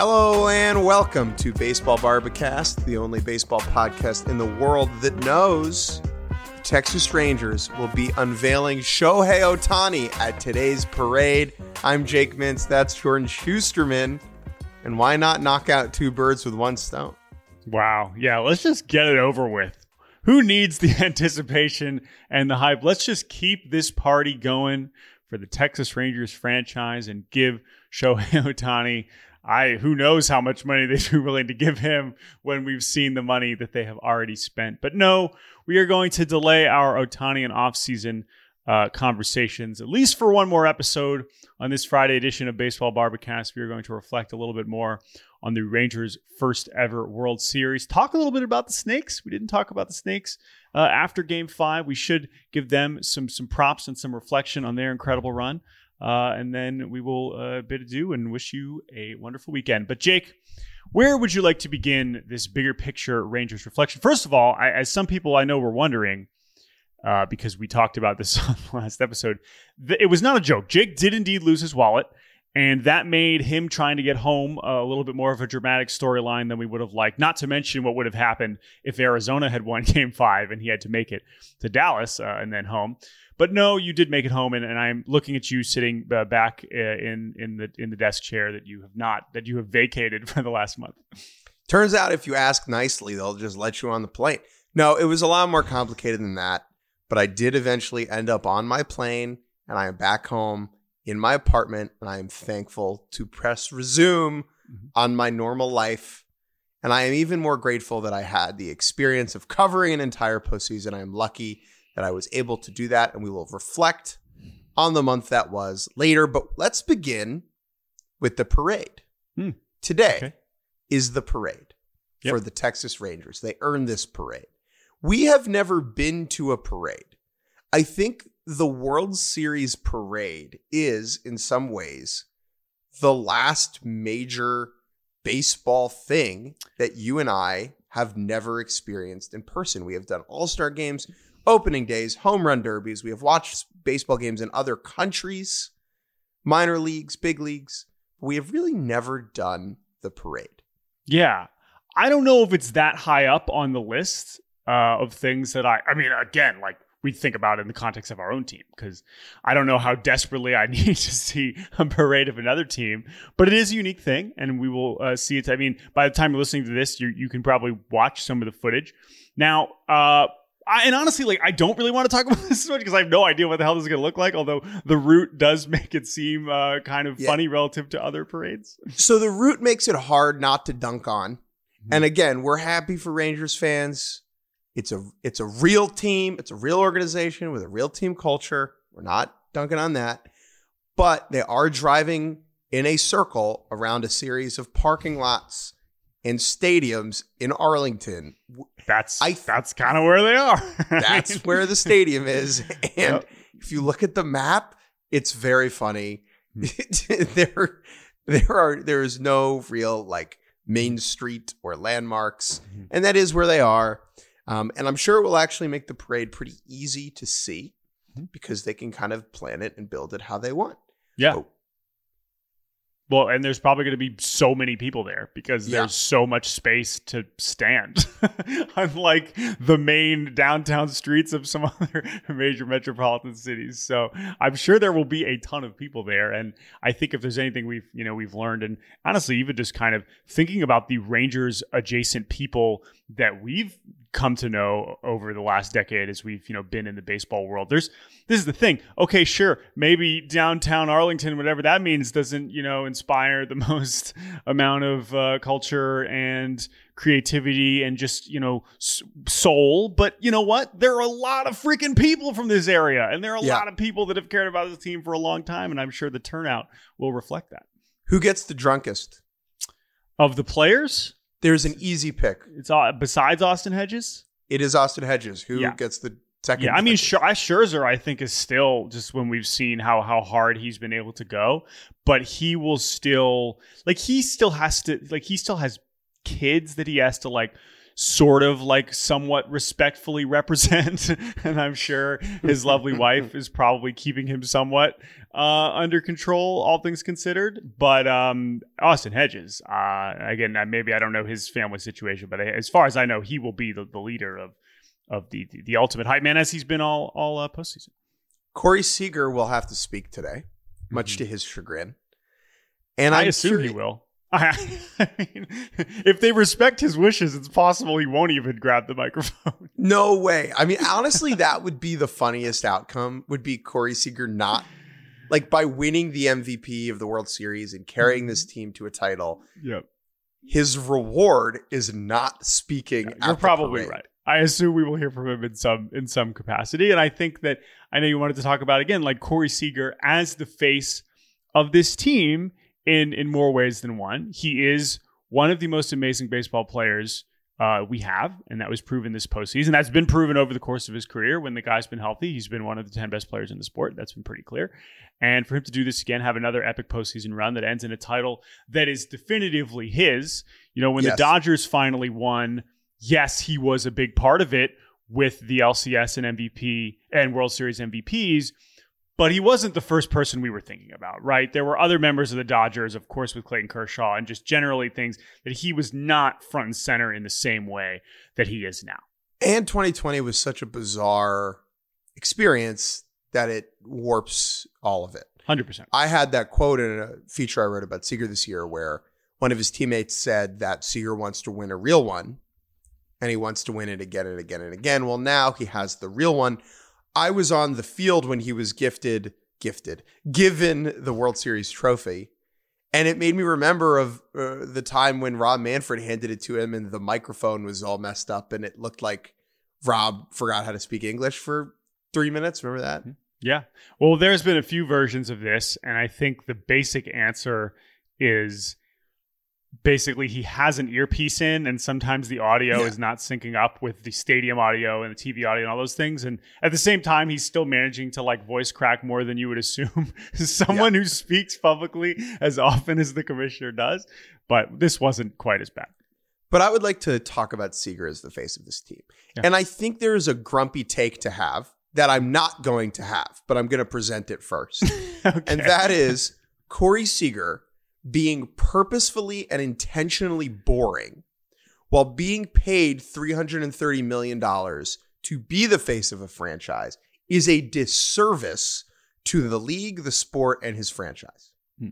Hello and welcome to Baseball Bar-B-Cast, the only baseball podcast in the world that knows the Texas Rangers will be unveiling Shohei Ohtani at today's parade. I'm Jake Mintz, that's Jordan Schusterman. And why not knock out two birds with one stone? Wow. Yeah, let's just get it over with. Who needs the anticipation and the hype? Let's just keep this party going for the Texas Rangers franchise and give Shohei Ohtani I who knows how much money they'd be willing to give him when we've seen the money that they have already spent. But no, we are going to delay our Ohtani and offseason uh, conversations at least for one more episode on this Friday edition of Baseball Bar-B-Cast. We are going to reflect a little bit more on the Rangers' first ever World Series. Talk a little bit about the Snakes. We didn't talk about the Snakes uh, after Game Five. We should give them some some props and some reflection on their incredible run. Uh, and then we will uh, bid adieu and wish you a wonderful weekend. But Jake, where would you like to begin this bigger picture Rangers reflection? First of all, I, as some people I know were wondering, uh, because we talked about this on the last episode, th- it was not a joke. Jake did indeed lose his wallet. And that made him trying to get home a little bit more of a dramatic storyline than we would have liked. Not to mention what would have happened if Arizona had won game five and he had to make it to Dallas uh, and then home. But no, you did make it home, and, and I'm looking at you sitting uh, back uh, in in the in the desk chair that you have not that you have vacated for the last month. Turns out, if you ask nicely, they'll just let you on the plane. No, it was a lot more complicated than that. But I did eventually end up on my plane, and I am back home in my apartment, and I am thankful to press resume mm-hmm. on my normal life. And I am even more grateful that I had the experience of covering an entire postseason. I am lucky that I was able to do that, and we will reflect on the month that was later. But let's begin with the parade. Hmm. Today okay. is the parade yep. for the Texas Rangers. They earned this parade. We have never been to a parade. I think the World Series parade is, in some ways, the last major baseball thing that you and I have never experienced in person. We have done all star games, opening days, home run derbies. We have watched baseball games in other countries, minor leagues, big leagues. We have really never done the parade. Yeah. I don't know if it's that high up on the list uh, of things that I, I mean, again, like we think about it in the context of our own team because I don't know how desperately I need to see a parade of another team, but it is a unique thing, and we will uh, see it. I mean, by the time you're listening to this, you you can probably watch some of the footage. Now, uh, I, and honestly, like I don't really want to talk about this much because I have no idea what the hell this is going to look like. Although the route does make it seem uh, kind of yeah. funny relative to other parades. So the route makes it hard not to dunk on. Mm-hmm. And again, we're happy for Rangers fans. It's a it's a real team. It's a real organization with a real team culture. We're not dunking on that, but they are driving in a circle around a series of parking lots and stadiums in Arlington. That's I, that's kind of where they are. that's where the stadium is. And yep. if you look at the map, it's very funny. Hmm. there there are there is no real like main street or landmarks, mm-hmm. and that is where they are. Um, and I'm sure it will actually make the parade pretty easy to see because they can kind of plan it and build it how they want. Yeah. But well, and there's probably going to be so many people there because yeah. there's so much space to stand, unlike the main downtown streets of some other major metropolitan cities. So I'm sure there will be a ton of people there, and I think if there's anything we've you know we've learned, and honestly, even just kind of thinking about the Rangers adjacent people that we've come to know over the last decade as we've you know been in the baseball world. There's this is the thing. Okay, sure, maybe downtown Arlington, whatever that means, doesn't you know inspire the most amount of uh, culture and creativity and just you know soul. But you know what? There are a lot of freaking people from this area, and there are a Yeah. lot of people that have cared about this team for a long time, and I'm sure the turnout will reflect that. Who gets the drunkest? Of the players, There's an easy pick. it's all besides Austin Hedges. It is Austin Hedges who Yeah. gets the second. Yeah, I mean. Scher- Scherzer, I think, is still just when we've seen how how hard he's been able to go, but he will still like he still has to like he still has kids that he has to like sort of like somewhat respectfully represent and i'm sure his lovely wife is probably keeping him somewhat uh, under control all things considered but um, austin hedges uh, again maybe i don't know his family situation but as far as i know he will be the, the leader of of the, the the ultimate hype man as he's been all all uh, postseason. Corey Seager will have to speak today, much to his chagrin. And I I'm assume curi- he will. I, I mean, if they respect his wishes, it's possible he won't even grab the microphone. No way. I mean, honestly, that would be the funniest outcome. Would be Corey Seager not like by winning the MVP of the World Series and carrying this mm-hmm. team to a title. Yep, His reward is not speaking. at you're probably parade. right. I assume we will hear from him in some in some capacity, and I think that I know you wanted to talk about again, like Corey Seager as the face of this team in in more ways than one. He is one of the most amazing baseball players uh, we have, and that was proven this postseason. That's been proven over the course of his career. When the guy's been healthy, he's been one of the ten best players in the sport. That's been pretty clear. And for him to do this again, have another epic postseason run that ends in a title that is definitively his. You know, when Yes. the Dodgers finally won, yes, he was a big part of it with the LCS and MVP and World Series MVPs. But he wasn't the first person we were thinking about, right? There were other members of the Dodgers, of course, with Clayton Kershaw, and just generally things that he was not front and center in the same way that he is now. And 2020 was such a bizarre experience that it warps all of it. 100%. I had that quote in a feature I wrote about Seager this year where one of his teammates said that Seager wants to win a real one and he wants to win it again and again and again. Well, now he has the real one. I was on the field when he was gifted, gifted, given the World Series trophy. And it made me remember of uh, the time when Rob Manfred handed it to him and the microphone was all messed up and it looked like Rob forgot how to speak English for three minutes. Remember that? Yeah. Well, there's been a few versions of this, and I think the basic answer is basically he has an earpiece in, and sometimes the audio Yeah. is not syncing up with the stadium audio and the TV audio and all those things. And at the same time, he's still managing to like voice crack more than you would assume someone who speaks publicly as often as the commissioner does. But this wasn't quite as bad. But I would like to talk about Seager as the face of this team. Yeah. And I think there is a grumpy take to have that I'm not going to have, but I'm going to present it first. okay. And that is Corey Seager being purposefully and intentionally boring while being paid $330 million to be the face of a franchise is a disservice to the league, the sport, and his franchise. Hmm.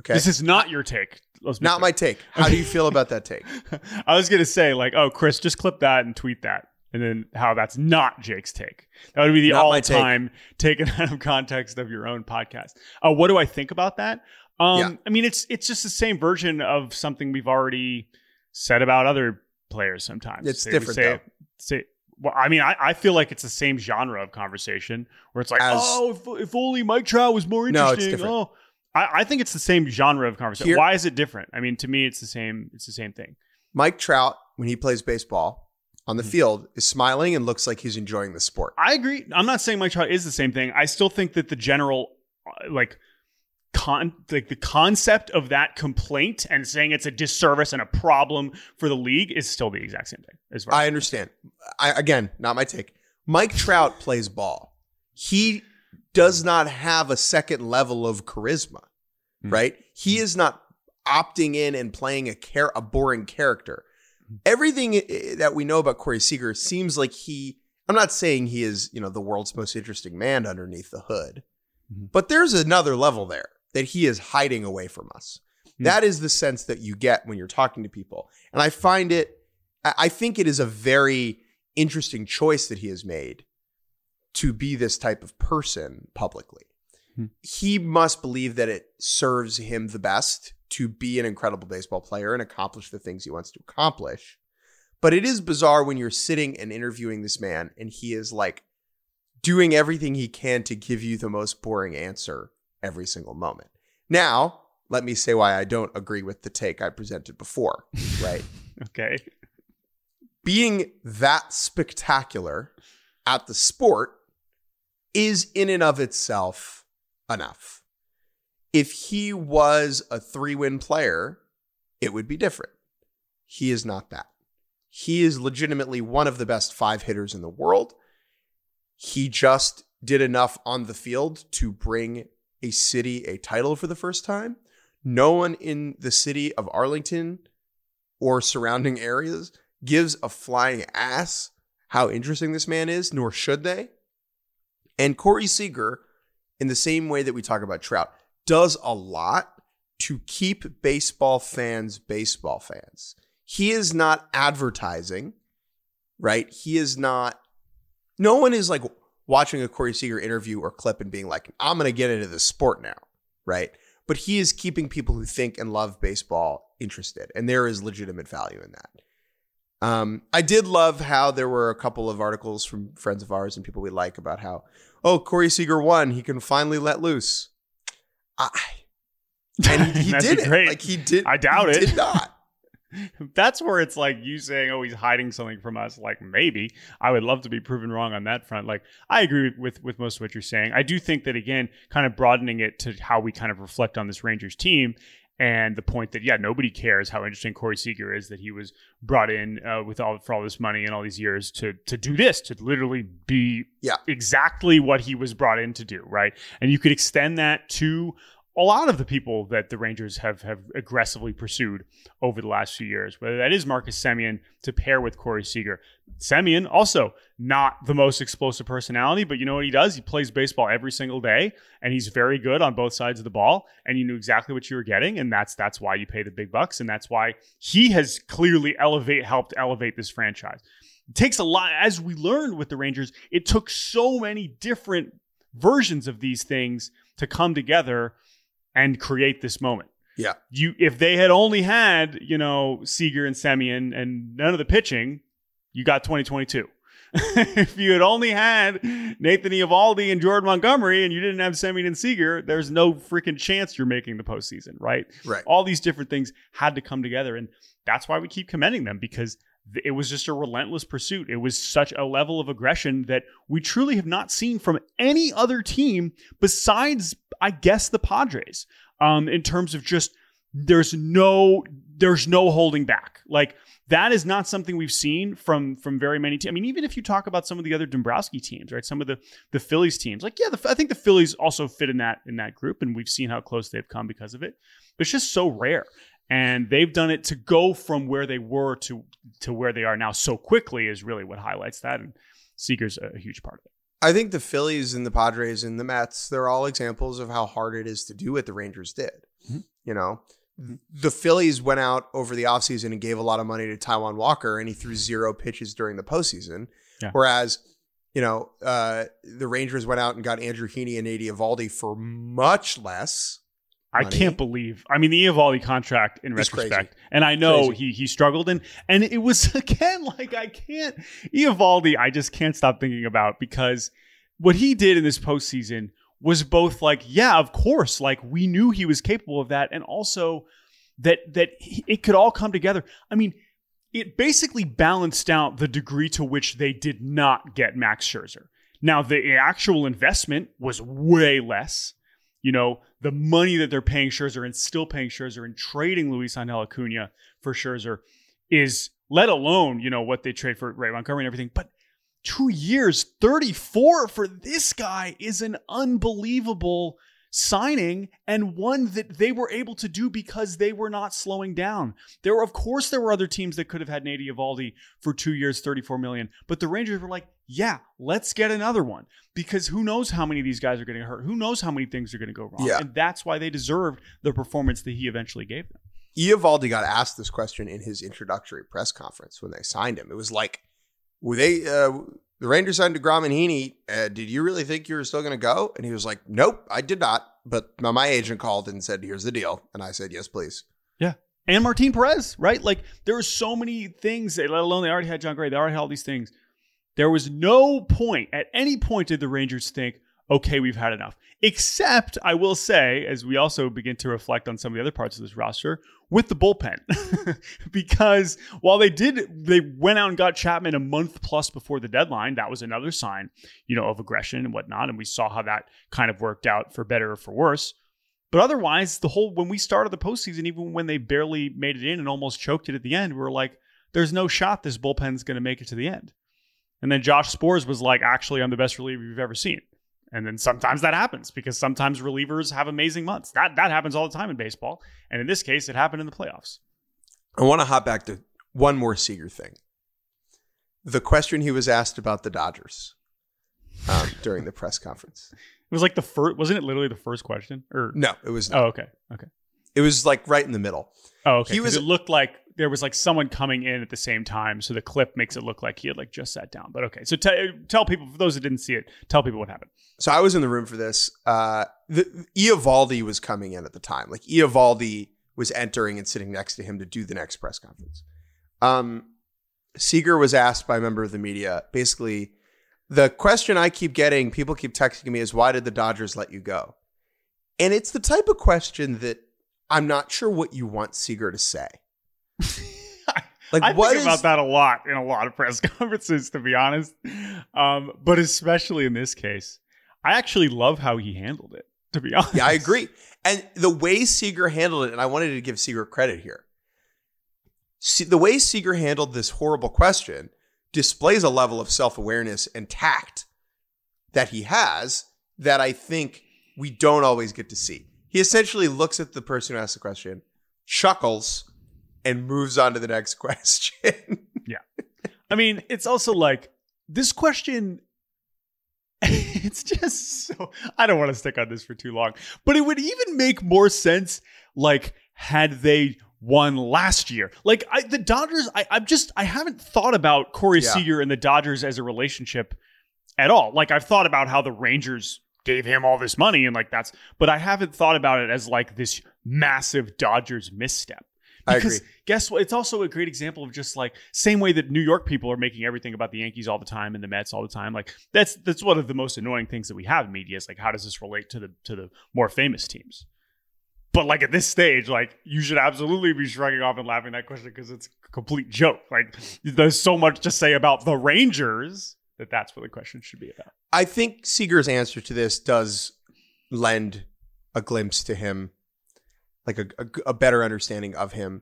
Okay. this is not your take. Let's not my take. How do you feel about that take? I was gonna say like, oh, Chris, just clip that and tweet that, and then how that's not Jake's take. That would be the Not my take. all-time taken out of context of your own podcast. Uh, what do I think about that? Um, Yeah. I mean, it's it's just the same version of something we've already said about other players. Sometimes It's we different, Say, though. say, well, I mean, I, I feel like it's the same genre of conversation where it's like, As- oh, if, if only Mike Trout was more No, interesting. it's different. Oh, I, I think it's the same genre of conversation. Here- Why is it different? I mean, to me, it's the same. It's the same thing. Mike Trout, when he plays baseball on the Mhm. field, is smiling and looks like he's enjoying the sport. I agree. I'm not saying Mike Trout is the same thing. I still think that the general, uh, like, con like the concept of that complaint and saying it's a disservice and a problem for the league is still the exact same thing. As far I understand. I again, not my take. Mike Trout plays ball. He does not have a second level of charisma, Hmm. right? He is not opting in and playing a char- a boring character. Hmm. Everything that we know about Corey Seager seems like he. I'm not saying he is, you know, the world's most interesting man underneath the hood, Mhm. but there's another level there that he is hiding away from us. Hmm. That is the sense that you get when you're talking to people, and I find it. I think it is a very interesting choice that he has made to be this type of person publicly. Hmm. He must believe that it serves him the best to be an incredible baseball player and accomplish the things he wants to accomplish. But it is bizarre when you're sitting and interviewing this man and he is like doing everything he can to give you the most boring answer every single moment. Now, let me say why I don't agree with the take I presented before, right? Okay. Being that spectacular at the sport is in and of itself enough. If he was a three win player, it would be different. He is not that. He is legitimately one of the best five hitters in the world. He just did enough on the field to bring a city a title for the first time. No one in the city of Arlington or surrounding areas gives a flying ass how interesting this man is, nor should they. And Corey Seager, in the same way that we talk about Trout, does a lot to keep baseball fans baseball fans. He is not advertising, right? He is not, no one is like watching a Corey Seager interview or clip and being like, I'm going to get into the sport now, right? But he is keeping people who think and love baseball interested. And there is legitimate value in that. Um, I did love how there were a couple of articles from friends of ours and people we like about how, oh, Corey Seager won. He can finally let loose. I, and he, he did it. great. Like he did. I doubt he it. Did not. That's where it's like you saying, "Oh, he's hiding something from us." Like maybe I would love to be proven wrong on that front. Like I agree with with most of what you're saying. I do think that again, kind of broadening it to how we kind of reflect on this Rangers team and the point that yeah, nobody cares how interesting Corey Seager is that he was brought in uh, with all for all this money and all these years to to do this to literally be Yeah. exactly what he was brought in to do, right? And you could extend that to a lot of the people that the Rangers have have aggressively pursued over the last few years, whether that is Marcus Semien to pair with Corey Seager. Semien also not the most explosive personality, but you know what he does? He plays baseball every single day, and he's very good on both sides of the ball. And you knew exactly what you were getting, and that's that's why you pay the big bucks, and that's why he has clearly elevate helped elevate this franchise. It takes a lot, as we learned with the Rangers. It took so many different versions of these things to come together and create this moment. Yeah. You if they had only had, you know, Seager and Semien and none of the pitching, you got 2022. if you had only had Nathan Eovaldi and Jordan Montgomery and you didn't have Semien and Seager, there's no freaking chance you're making the postseason, right? Right. All these different things had to come together. And that's why we keep commending them because it was just a relentless pursuit. It was such a level of aggression that we truly have not seen from any other team besides, I guess, the Padres. Um, in terms of just there's no there's no holding back. Like that is not something we've seen from from very many teams. I mean, even if you talk about some of the other Dombrowski teams, right? Some of the the Phillies teams, like yeah, the, I think the Phillies also fit in that in that group, and we've seen how close they've come because of it. But it's just so rare, and they've done it to go from where they were to to where they are now so quickly is really what highlights that. And Seager's a huge part of it. I think the Phillies and the Padres and the Mets, they're all examples of how hard it is to do what the Rangers did. Mhm. You know, the Phillies went out over the offseason and gave a lot of money to Taijuan Walker and he threw zero pitches during the postseason. Yeah. Whereas, you know, uh, the Rangers went out and got Andrew Heaney and Nady Eovaldi for much less. I money. can't believe. I mean, the Eovaldi contract in It's crazy. retrospect, and I know Crazy. he he struggled and and it was again like I can't Eovaldi. I just can't stop thinking about because what he did in this postseason was both like, yeah, of course, like we knew he was capable of that, and also that that he- it could all come together. I mean. It basically balanced out the degree to which they did not get Max Scherzer. Now, the actual investment was way less you know, the money that they're paying Scherzer and still paying Scherzer and trading Luis Angel Acuna for Scherzer is, let alone, you know, what they trade for Ray Montgomery and everything. But two years, 34 for this guy is an unbelievable signing and one that they were able to do because they were not slowing down. There were, of course, there were other teams that could have had Nady Eovaldi for two years, 34 million. But the Rangers were like, yeah, let's get another one because who knows how many of these guys are getting hurt? Who knows how many things are going to go wrong? Yeah. And that's why they deserved the performance that he eventually gave them. Eovaldi got asked this question in his introductory press conference when they signed him. It was like, Were they uh, the Rangers signed deGrom and Heaney. Uh, did you really think you were still going to go? And he was like, Nope, I did not. But my agent called and said, Here's the deal. And I said, Yes, please. Yeah. And Martin Perez, right? Like there were so many things, let alone they already had Jon Gray, they already had all these things. There was no point, at any point did the Rangers think, okay, we've had enough. Except, I will say, as we also begin to reflect on some of the other parts of this roster, with the bullpen. because while they did, they went out and got Chapman a month plus before the deadline. That was another sign, you know, of aggression and whatnot. And we saw how that kind of worked out for better or for worse. But otherwise, the whole, when we started the postseason, even when they barely made it in and almost choked it at the end, we were like, there's no shot this bullpen's going to make it to the end. And then Josh Sborz was like, actually, I'm the best reliever you've ever seen. And then sometimes that happens because sometimes relievers have amazing months. That that happens all the time in baseball. And in this case, it happened in the playoffs. I want to hop back to one more Seager thing. The question he was asked about the Dodgers um, during the press conference. It was like the first, wasn't it literally the first question? Or no, it was. Not. Oh, okay, okay. It was like right in the middle. Oh, okay. He was. It looked like there was like someone coming in at the same time, so the clip makes it look like he had like just sat down. But okay, so t- tell people for those that didn't see it, tell people what happened. So I was in the room for this. Uh, the, Eovaldi was coming in at the time. Like Eovaldi was entering and sitting next to him to do the next press conference. Um, Seager was asked by a member of the media, basically, the question I keep getting, people keep texting me, is why did the Dodgers let you go? And it's the type of question that I'm not sure what you want Seager to say. Like I what think is... about that a lot in a lot of press conferences, to be honest. Um, but especially in this case, I actually love how he handled it. To be honest, yeah, I agree. And the way Seager handled it, and I wanted to give Seager credit here. See, the way Seager handled this horrible question displays a level of self awareness and tact that he has that I think we don't always get to see. He essentially looks at the person who asked the question, chuckles, and moves on to the next question. yeah. I mean, it's also like this question it's just so I don't want to stick on this for too long, but it would even make more sense like had they won last year. Like I, the Dodgers, I, I'm just I haven't thought about Corey yeah. Seager and the Dodgers as a relationship at all. Like I've thought about how the Rangers gave him all this money and like that's, but I haven't thought about it as like this massive Dodgers misstep. Because guess what? It's also a great example of just like same way that New York people are making everything about the Yankees all the time and the Mets all the time. Like that's that's one of the most annoying things that we have in media is like how does this relate to the to the more famous teams? But like at this stage, like you should absolutely be shrugging off and laughing that question because it's a complete joke. Like there's so much to say about the Rangers that that's what the question should be about. I think Seager's answer to this does lend a glimpse to him like a, a, a better understanding of him.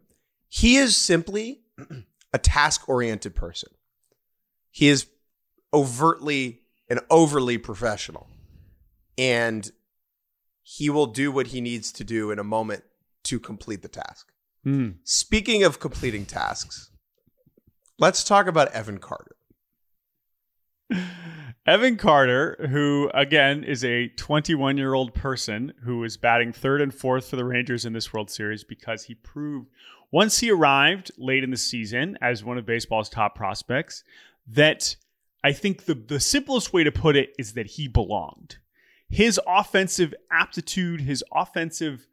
He is simply a task oriented person. He is overtly and overly professional. And he will do what he needs to do in a moment to complete the task. Mm. Speaking of completing tasks, let's talk about Evan Carter. Evan Carter, who again is a 21 year old person who is batting third and fourth for the Rangers in this World Series because he proved once he arrived late in the season as one of baseball's top prospects that I think the, the simplest way to put it is that he belonged. His offensive aptitude, his offensive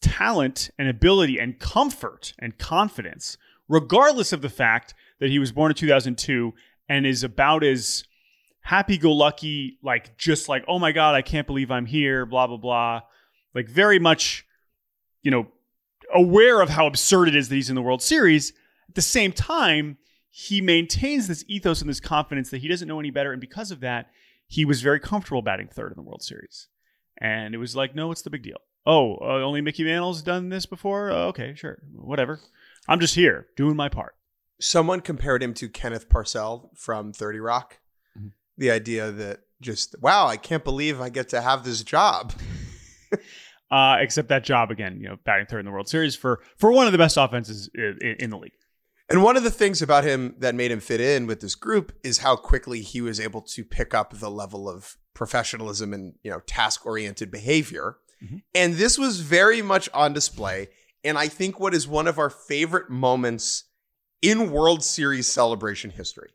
talent and ability and comfort and confidence, regardless of the fact that he was born in 2002 and is about as happy go lucky, like just like, oh my God, I can't believe I'm here, blah, blah, blah. Like very much, you know, aware of how absurd it is that he's in the World Series. At the same time, he maintains this ethos and this confidence that he doesn't know any better. And because of that, he was very comfortable batting third in the World Series. And it was like, no, what's the big deal? Oh, uh, only Mickey Mantle's done this before? Uh, okay, sure, whatever. I'm just here doing my part. Someone compared him to Kenneth Parcell from 30 Rock the idea that just wow, I can't believe I get to have this job. uh, except that job again, you know, batting third in the World Series for for one of the best offenses in, in, the league. And one of the things about him that made him fit in with this group is how quickly he was able to pick up the level of professionalism and you know task oriented behavior. Mm-hmm. And this was very much on display. And I think what is one of our favorite moments in World Series celebration history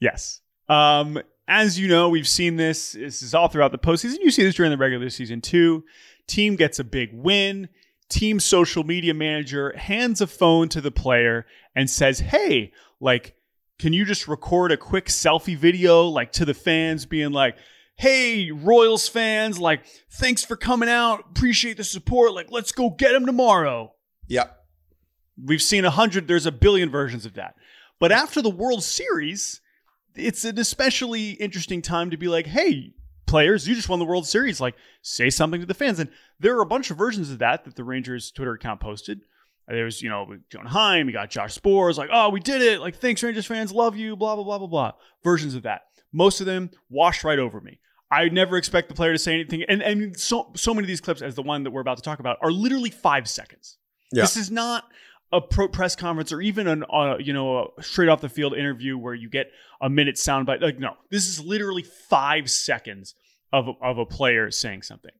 Yes. Um, as you know, we've seen this. This is all throughout the postseason. You see this during the regular season too. Team gets a big win. Team social media manager hands a phone to the player and says, "Hey, like, can you just record a quick selfie video, like to the fans, being like." Hey, Royals fans, like, thanks for coming out. Appreciate the support. Like, let's go get him tomorrow. Yep. We've seen a hundred, there's a billion versions of that. But after the World Series, it's an especially interesting time to be like, hey, players, you just won the World Series. Like, say something to the fans. And there are a bunch of versions of that that the Rangers Twitter account posted. There was, you know, Jonah Heim, we got Josh Sborz, like, oh, we did it. Like, thanks, Rangers fans, love you, blah, blah, blah, blah, blah. Versions of that. Most of them washed right over me. I never expect the player to say anything. And, and so, so many of these clips, as the one that we're about to talk about, are literally five seconds. Yeah. This is not a pro press conference or even an uh, you know a straight off the field interview where you get a minute soundbite. Like no, this is literally five seconds of a, of a player saying something.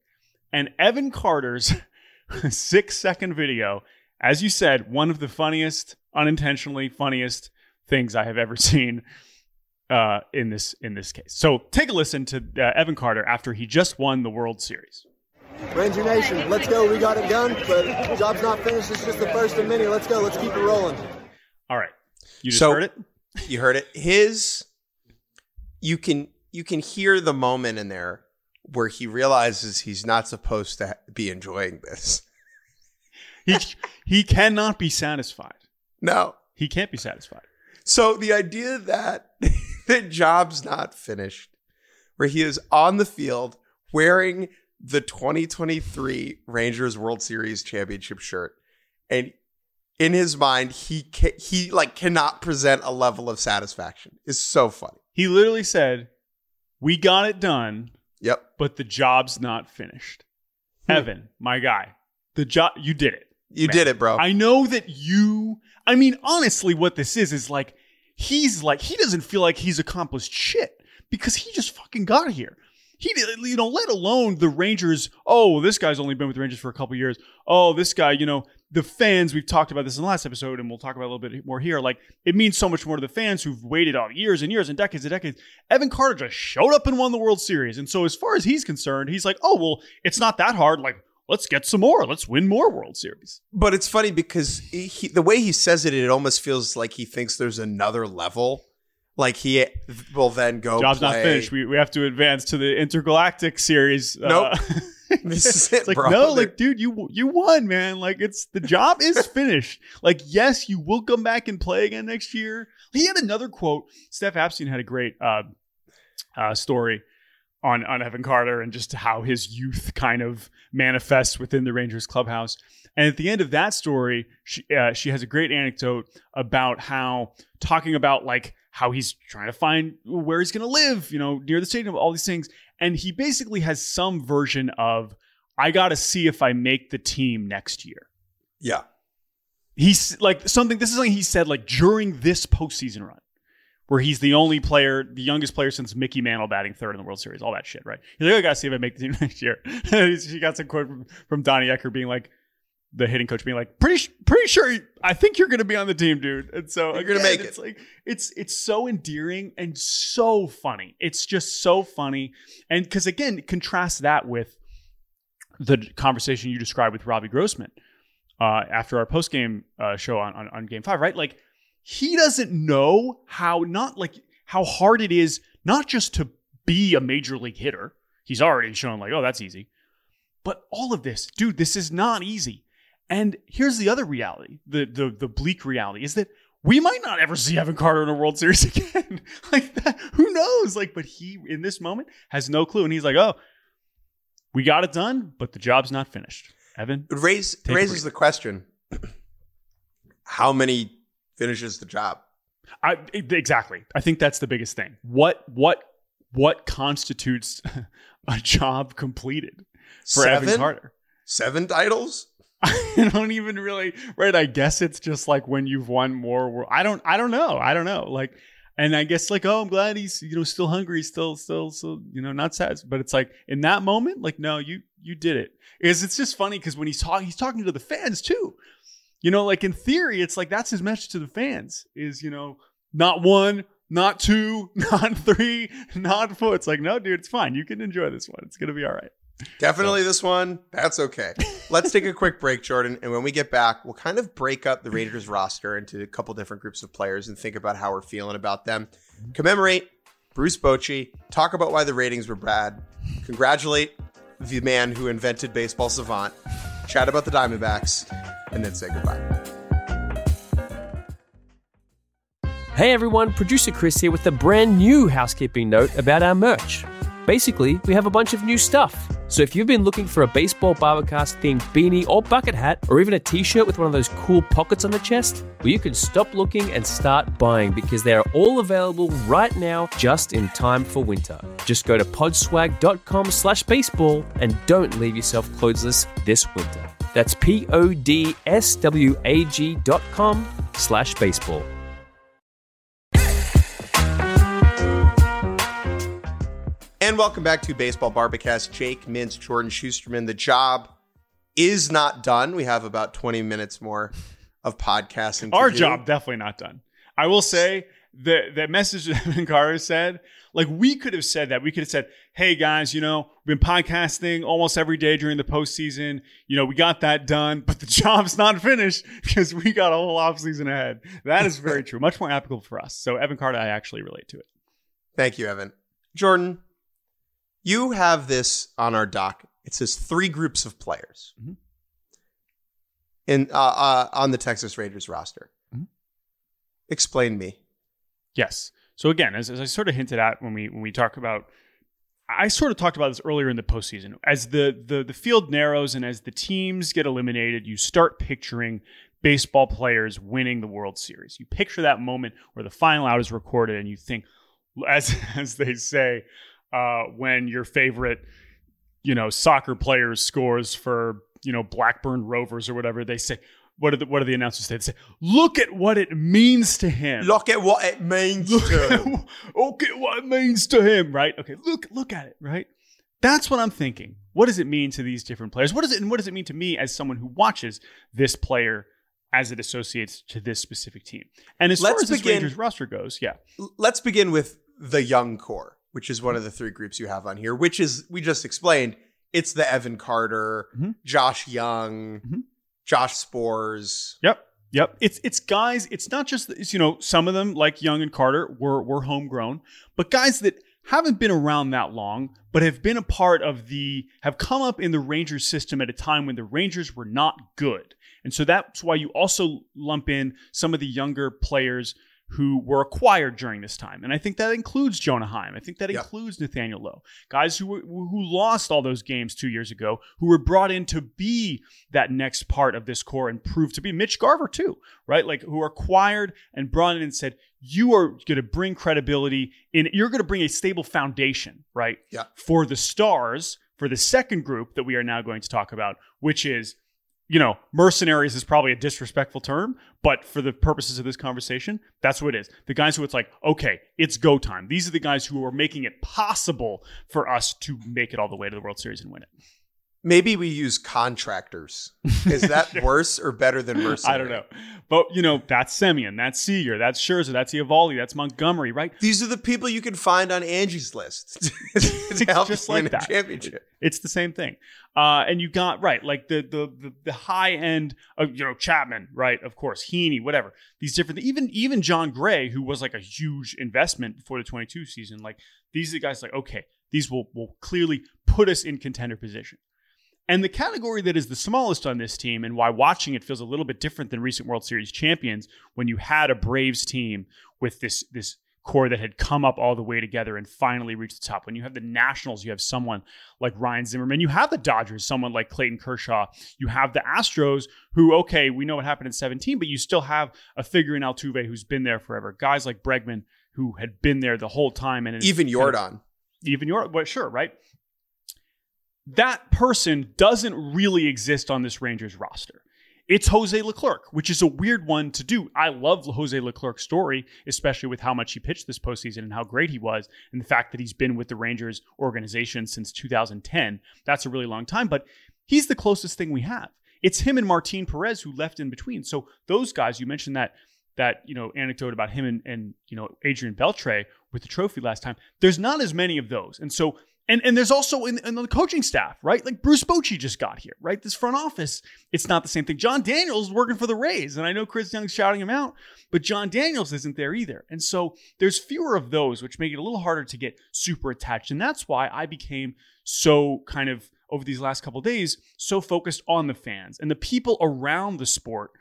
And Evan Carter's six second video, as you said, one of the funniest, unintentionally funniest things I have ever seen uh, in this in this case. So take a listen to uh, Evan Carter after he just won the World Series. Ranger Nation, let's go. We got it done, but job's not finished. It's just the first of many. Let's go. Let's keep it rolling. All right, you just So- heard it. You heard it. His you can you can hear the moment in there where he realizes he's not supposed to be enjoying this. He he cannot be satisfied. No. He can't be satisfied. So the idea that the job's not finished, where he is on the field wearing the 2023 Rangers World Series championship shirt, and in his mind he ca- he like cannot present a level of satisfaction is so funny. He literally said, "We got it done, Yep. but the job's not finished." Hmm. Evan, my guy, the job you did it. You Man. did it, bro. I know that you. I mean, honestly, what this is is like he's like he doesn't feel like he's accomplished shit because he just fucking got here. He you know, let alone the Rangers. Oh, this guy's only been with the Rangers for a couple years. Oh, this guy, you know, the fans. We've talked about this in the last episode, and we'll talk about a little bit more here. Like, it means so much more to the fans who've waited on years and years and decades and decades. Evan Carter just showed up and won the World Series, and so as far as he's concerned, he's like, oh well, it's not that hard. Like, let's get some more. Let's win more World Series. But it's funny because he, the way he says it, it almost feels like he thinks there's another level. Like he will then go. Job's not finished. We, we have to advance to the intergalactic series. Nope. Uh, This is it's it, like bro. no, like dude, you you won, man. Like it's the job is finished. Like yes, you will come back and play again next year. He had another quote. Steph Apstein had a great uh, uh, story on on Evan Carter and just how his youth kind of manifests within the Rangers clubhouse. And at the end of that story, she uh, she has a great anecdote about how talking about like how he's trying to find where he's going to live, you know, near the stadium, all these things. And he basically has some version of I got to see if I make the team next year. yeah. He's like something. This is something he said like during this postseason run, where he's the only player, the youngest player since Mickey Mantle batting third in the World Series. All that shit, right? He's like, I gotta see if I make the team next year. he got some quote from, from Donnie Ecker being like, the hitting coach being like, pretty pretty sure, I think you're gonna be on the team, dude. And so You're gonna again, make It's like it's it's so endearing and so funny. It's just so funny, and because again, contrast that with the conversation you described with Robbie Grossman uh, after our post game uh, show on, on on Game Five, right? Like he doesn't know how not like how hard it is not just to be a major league hitter. He's already shown like, oh, that's easy. But all of this, dude, this is not easy. And here's the other reality, the the the bleak reality is that we might not ever see Evan Carter in a World Series again. like that, who knows? Like, but he in this moment has no clue, and he's like, oh, we got it done, but the job's not finished. Evan, It raise, raises the question: How many finishes the job? I exactly. I think that's the biggest thing. What what what constitutes a job completed for Evan Carter? Seven titles? I don't even really right. I guess it's just like when you've won more. I don't. I don't know. I don't know. Like, and I guess like, oh, I'm glad he's you know still hungry, still still still you know not sad. But it's like in that moment, like, no, you you did it. Is it's just funny because when he's talking, he's talking to the fans too. You know, like in theory, it's like that's his message to the fans is you know not one, not two, not three, not four. It's like, no, dude, it's fine. You can enjoy this one. It's gonna be all right. Definitely this one. That's okay. Let's take a quick break, Jordan. And when we get back, we'll kind of break up the Raiders roster into a couple different groups of players and think about how we're feeling about them. Commemorate Bruce Bochy, talk about why the ratings were bad, congratulate the man who invented Baseball Savant, chat about the Diamondbacks, and then say goodbye. Hey everyone, producer Chris here with a brand new housekeeping note about our merch. Basically, we have a bunch of new stuff. So if you've been looking for a baseball Bar-B-Cast themed beanie or bucket hat, or even a t shirt with one of those cool pockets on the chest, well, you can stop looking and start buying because they are all available right now just in time for winter. Just go to podswag.com slash baseball and don't leave yourself clothesless this winter. That's P O D S W A G dot com slash baseball. And welcome back to Baseball Bar-B-Cast. Jake Mintz, Jordan Schusterman. The job is not done. We have about 20 minutes more of podcasting. Our do. job definitely not done. I will say the that message that Evan Carter said, like we could have said that. We could have said, "Hey guys, you know, we've been podcasting almost every day during the postseason. You know, we got that done, but the job's not finished because we got a whole offseason ahead." That is very true. Much more applicable for us. So Evan Carter, I actually relate to it. Thank you, Evan. Jordan, you have this on our doc. It says three groups of players Mhm. in uh, uh, on the Texas Rangers roster. Mhm. Explain me. Yes. So again, as, as I sort of hinted at when we when we talk about, I sort of talked about this earlier in the postseason. As the the the field narrows and as the teams get eliminated, you start picturing baseball players winning the World Series. You picture that moment where the final out is recorded, and you think, as as they say, uh, when your favorite, you know, soccer player scores for you know Blackburn Rovers or whatever, they say. What do the, what do the announcers say? They say, "Look at what it means to him." Look at what it means look to. at, look at what it means to him, right? Okay, look look at it, right? That's what I'm thinking. What does it mean to these different players? What does it and what does it mean to me as someone who watches this player as it associates to this specific team? And as far Let's as this Rangers roster goes, yeah, Let's begin with the young core, which is one of the three groups you have on here, which is we just explained. It's the Evan Carter, Mhm. Josh Jung, Mhm. Josh Sborz. Yep. Yep. It's it's guys, it's not just it's, you know, some of them like Jung and Carter were were homegrown, but guys that haven't been around that long, but have been a part of the have come up in the Rangers system at a time when the Rangers were not good. And so that's why you also lump in some of the younger players who were acquired during this time. And I think that includes Jonah Heim. I think that Yeah. includes Nathaniel Lowe. Guys who were, who lost all those games 2 years ago, who were brought in to be that next part of this core and proved to be Mitch Garver too, right? Like who are acquired and brought in and said, "You are going to bring credibility in you're going to bring a stable foundation, right? Yeah. For the stars, for the second group that we are now going to talk about, which is you know, mercenaries is probably a disrespectful term, but for the purposes of this conversation, that's what it is. The guys who it's like, okay, it's go time. These are the guys who are making it possible for us to make it all the way to the World Series and win it. Maybe we use contractors. Is that worse or better than mercenary? I don't know. But, you know, that's Semien, that's Seager, that's Scherzer, that's Eovaldi, that's Montgomery, right? These are the people you can find on Angie's list to help Just win like that. championship. It's the same thing. Uh, and you got right, like the the the, the high end of you know Chapman, right? Of course, Heaney, whatever. These different even even Jon Gray, who was like a huge investment before the 22 season. Like these are the guys like, okay, these will will clearly put us in contender position. And the category that is the smallest on this team, and why watching it feels a little bit different than recent World Series champions, when you had a Braves team with this this core that had come up all the way together and finally reached the top. When you have the Nationals, you have someone like Ryan Zimmerman. You have the Dodgers, someone like Clayton Kershaw. You have the Astros, who, okay, we know what happened in 17, but you still have a figure in Altuve who's been there forever. Guys like Bregman, who had been there the whole time. and Even Jordan. even well, sure, right? That person doesn't really exist on this Rangers roster. It's Jose Leclerc, which is a weird one to do. I love Jose Leclerc's story, especially with how much he pitched this postseason and how great he was, and the fact that he's been with the Rangers organization since 2010. That's a really long time, but he's the closest thing we have. It's him and Martin Perez who left in between. So those guys, you mentioned that that you know anecdote about him and and you know Adrian Beltre with the trophy last time. There's not as many of those, and so and and there's also in, in the coaching staff, right? Like Bruce Bochy just got here, right? This front office, it's not the same thing. Jon Daniels is working for the Rays, and I know Chris Young's shouting him out, but Jon Daniels isn't there either. And so there's fewer of those, which make it a little harder to get super attached. And that's why I became so kind of over these last couple days so focused on the fans and the people around the sport.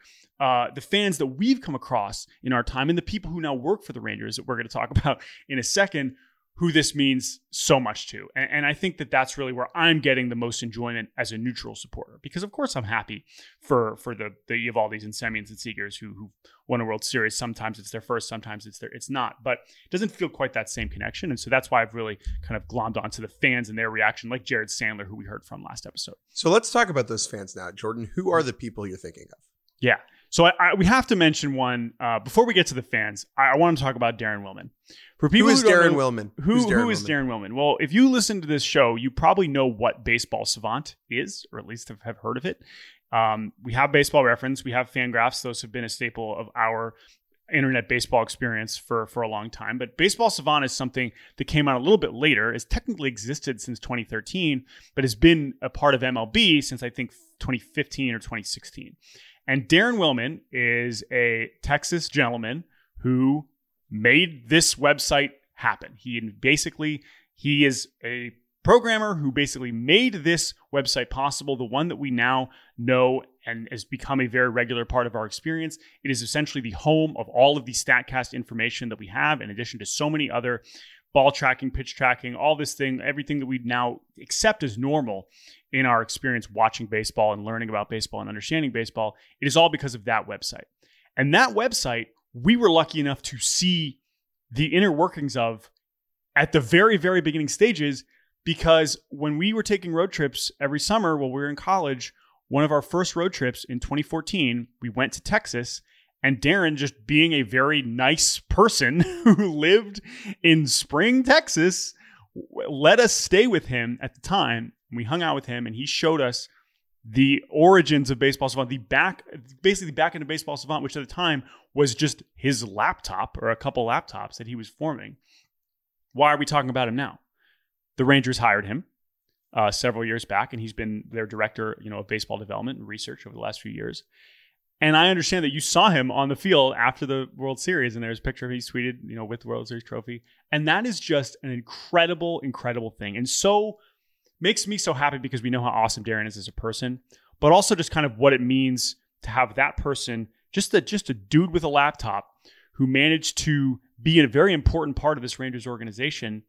Uh, the fans that we've come across in our time and the people who now work for the Rangers that we're going to talk about in a second who this means so much to. And, and, I think that that's really where I'm getting the most enjoyment as a neutral supporter, because of course I'm happy for for the the Eovaldi's and Semiens and Seagers who who won a World Series. Sometimes it's their first, sometimes it's their it's not, but it doesn't feel quite that same connection. And so that's why I've really kind of glommed onto the fans and their reaction, like Jared Sandler, who we heard from last episode. So let's talk about those fans now, Jordan. Who are the people you're thinking of? Yeah. So I, I, we have to mention one uh, before we get to the fans. I, I want to talk about Daren Willman. For people who is who Daren know, Willman? Who, Who's Daren who is Daren Willman? Well, if you listen to this show, you probably know what Baseball Savant is, or at least have, have heard of it. Um, we have Baseball Reference, we have Fangraphs; those have been a staple of our internet baseball experience for for a long time. But Baseball Savant is something that came out a little bit later. It's technically existed since 2013, but has been a part of MLB since I think 2015 or 2016. And Daren Willman is a Texas gentleman who made this website happen. He basically he is a programmer who basically made this website possible, the one that we now know and has become a very regular part of our experience. It is essentially the home of all of the StatCast information that we have, in addition to so many other ball tracking, pitch tracking, all this thing, everything that we now accept as normal in our experience watching baseball and learning about baseball and understanding baseball, it is all because of that website. And that website, we were lucky enough to see the inner workings of at the very, very beginning stages because when we were taking road trips every summer while we were in college, one of our first road trips in 2014, we went to Texas and Daren, just being a very nice person who lived in Spring, Texas, let us stay with him at the time we hung out with him, and he showed us the origins of Baseball Savant, the back, basically the back end of Baseball Savant, which at the time was just his laptop or a couple laptops that he was forming. Why are we talking about him now? The Rangers hired him uh, several years back, and he's been their director, you know, of baseball development and research over the last few years. And I understand that you saw him on the field after the World Series, and there's a picture of he tweeted, you know, with the World Series trophy, and that is just an incredible, incredible thing, and so makes me so happy because we know how awesome Daren is as a person, but also just kind of what it means to have that person, just a just a dude with a laptop who managed to be a very important part of this Rangers organization.